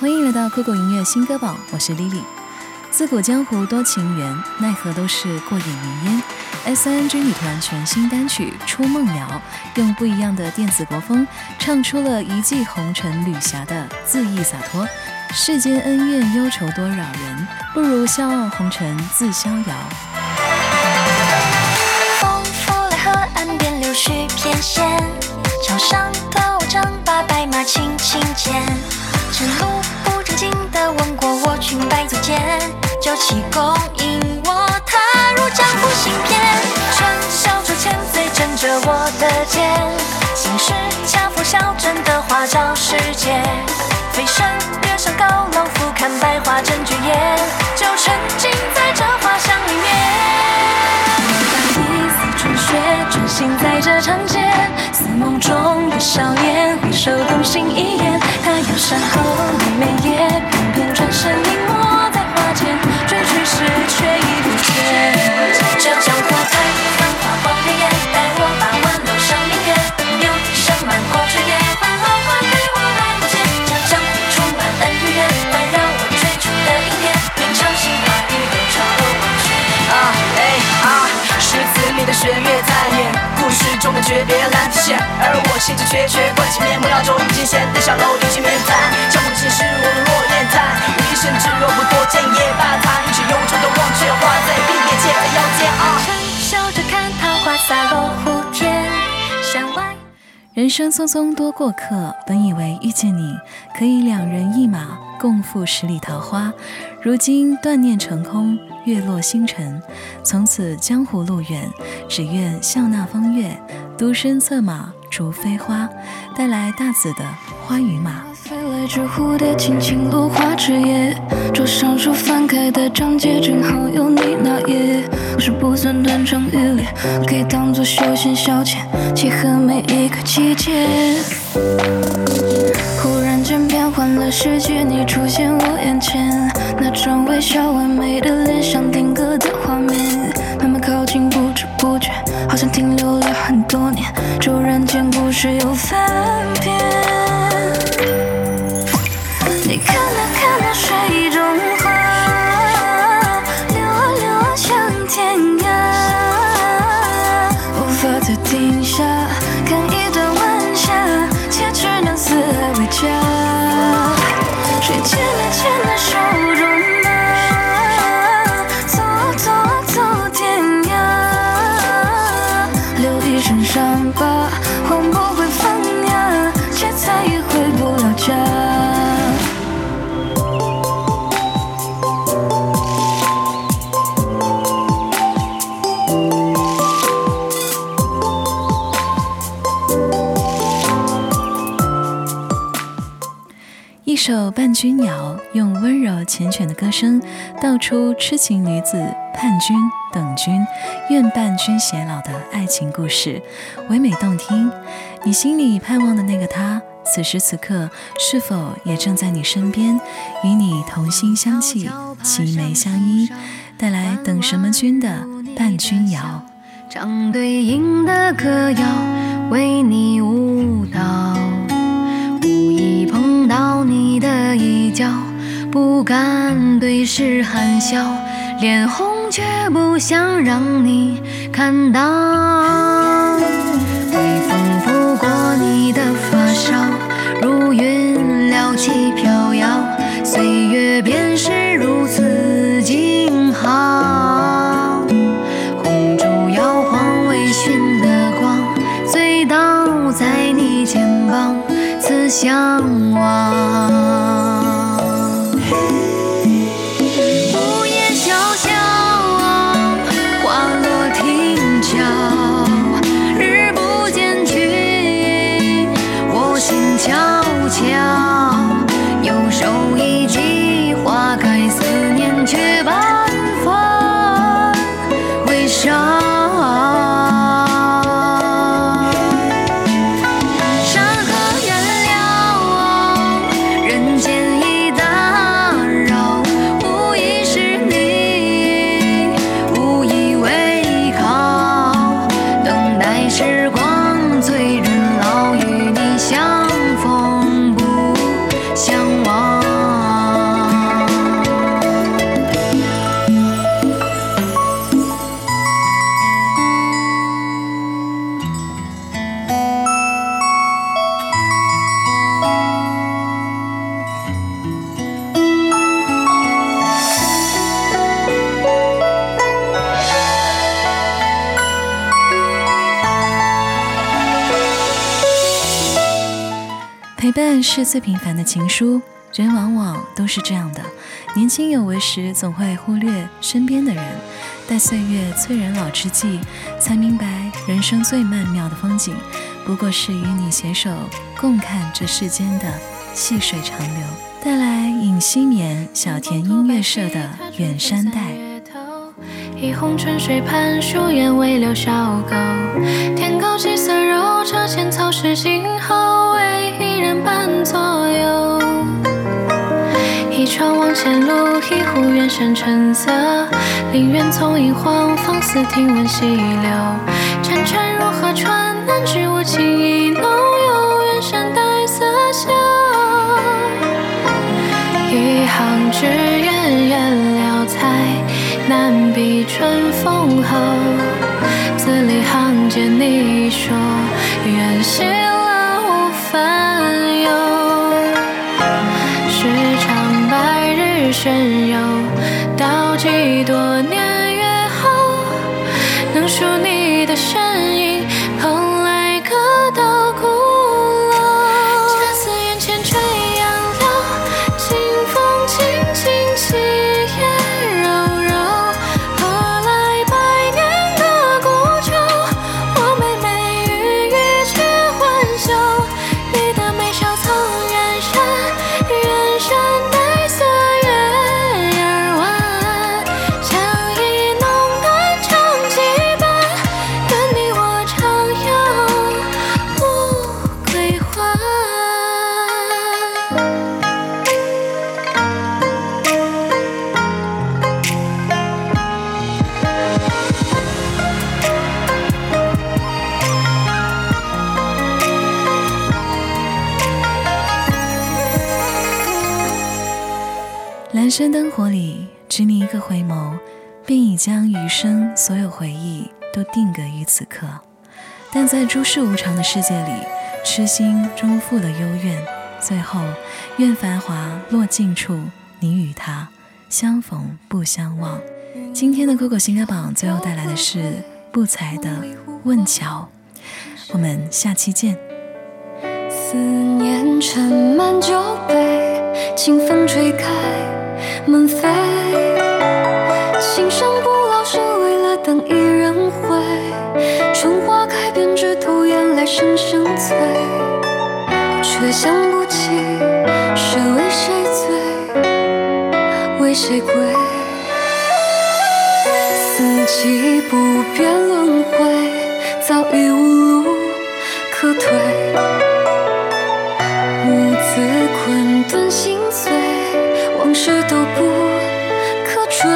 欢迎来到酷狗音乐新歌榜，我是 Lily。自古江湖多情缘，奈何都是过眼云烟。S N G 女团全新单曲《出梦谣》，用不一样的电子国风，唱出了一骑红尘旅侠的恣意洒脱。世间恩怨忧愁多扰人，不如笑傲红尘自逍遥。风拂来河岸边，柳絮翩跹。桥上的我正把白马轻轻牵。晨露不正经的吻过我裙摆左肩，酒气供应我踏入江湖行骗。春宵竹千岁枕着我的肩，心事恰逢小镇的花照世界。飞身跃上高楼，俯瞰百花争绝艳，就沉浸行在这长街，似梦中的少年，回首动心一眼。他有山后的眉眼，偏偏转身隐没在花间，追去时却已不见。这江湖太心之决绝，关起面幕要中金线的小楼，有情面谈。江湖之事，我若言谈，无一生之若不多见也罢。他一直忧愁的忘却花在鬓边，借了腰间啊。春笑着看桃花洒落湖天，山外。人生匆匆多过客，本以为遇见你可以两人一马共赴十里桃花，如今断念成空，月落星辰。从此江湖路远，只愿笑纳风月，独身策马逐飞花，带来大紫的花与马。飞来只蝴蝶，轻轻落花枝叶。桌上书翻开的章节，正好有你那页。故事不算断肠欲裂，可以当作休闲消遣，契合每一个季节。忽然间变换了世界，你出现我眼前，那张微笑完美的脸，像定格的画面。慢慢靠近，不知不觉，好像停留了很多年。骤然间，故事又翻篇。首《伴君谣》，用温柔缱绻的歌声，道出痴情女子盼君、等君、愿伴君偕老的爱情故事，唯美动听。你心里盼望的那个他，此时此刻是否也正在你身边，与你同心相契、齐眉相依？带来《等什么君》的《伴君谣》。唱对应的歌谣，为你舞蹈。不敢对视含笑，脸红却不想让你看到。微风拂过你的发梢，如云撩起飘摇，岁月便是如此静好。红烛摇晃微醺的光，醉倒在你肩膀，此相望。陪伴是最平凡的情书，人往往都是这样的。年轻有为时，总会忽略身边的人，待岁月催人老之际，才明白人生最曼妙的风景，不过是与你携手共看这世间的细水长流。带来尹希绵小田音乐社的《远山黛》。一泓春水畔，疏烟微留小沟。天高气色柔，车前草湿静候，人伴左右。一窗望前路，一壶远山橙色。林苑丛影晃，放似听闻溪流。潺潺入河川，难知我情意浓有远山黛色秀。一行纸鸢远了才。难比春风后，字里行间你说远行了无烦炫耀人生灯火里，只你一个回眸，便已将余生所有回忆都定格于此刻。但在诸事无常的世界里，痴心终负了幽怨。最后，愿繁华落尽处，你与他相逢不相忘。今天的酷狗新歌榜最后带来的是不才的《问桥》，我们下期见。思念盛满酒杯，清风吹开。门扉，心上不老是为了等一人回。春花开，遍枝头，眼泪声声催，却想不起是为谁醉，为谁归。四季不变轮回，早已无路可退，无字困顿心碎。往事都不可追，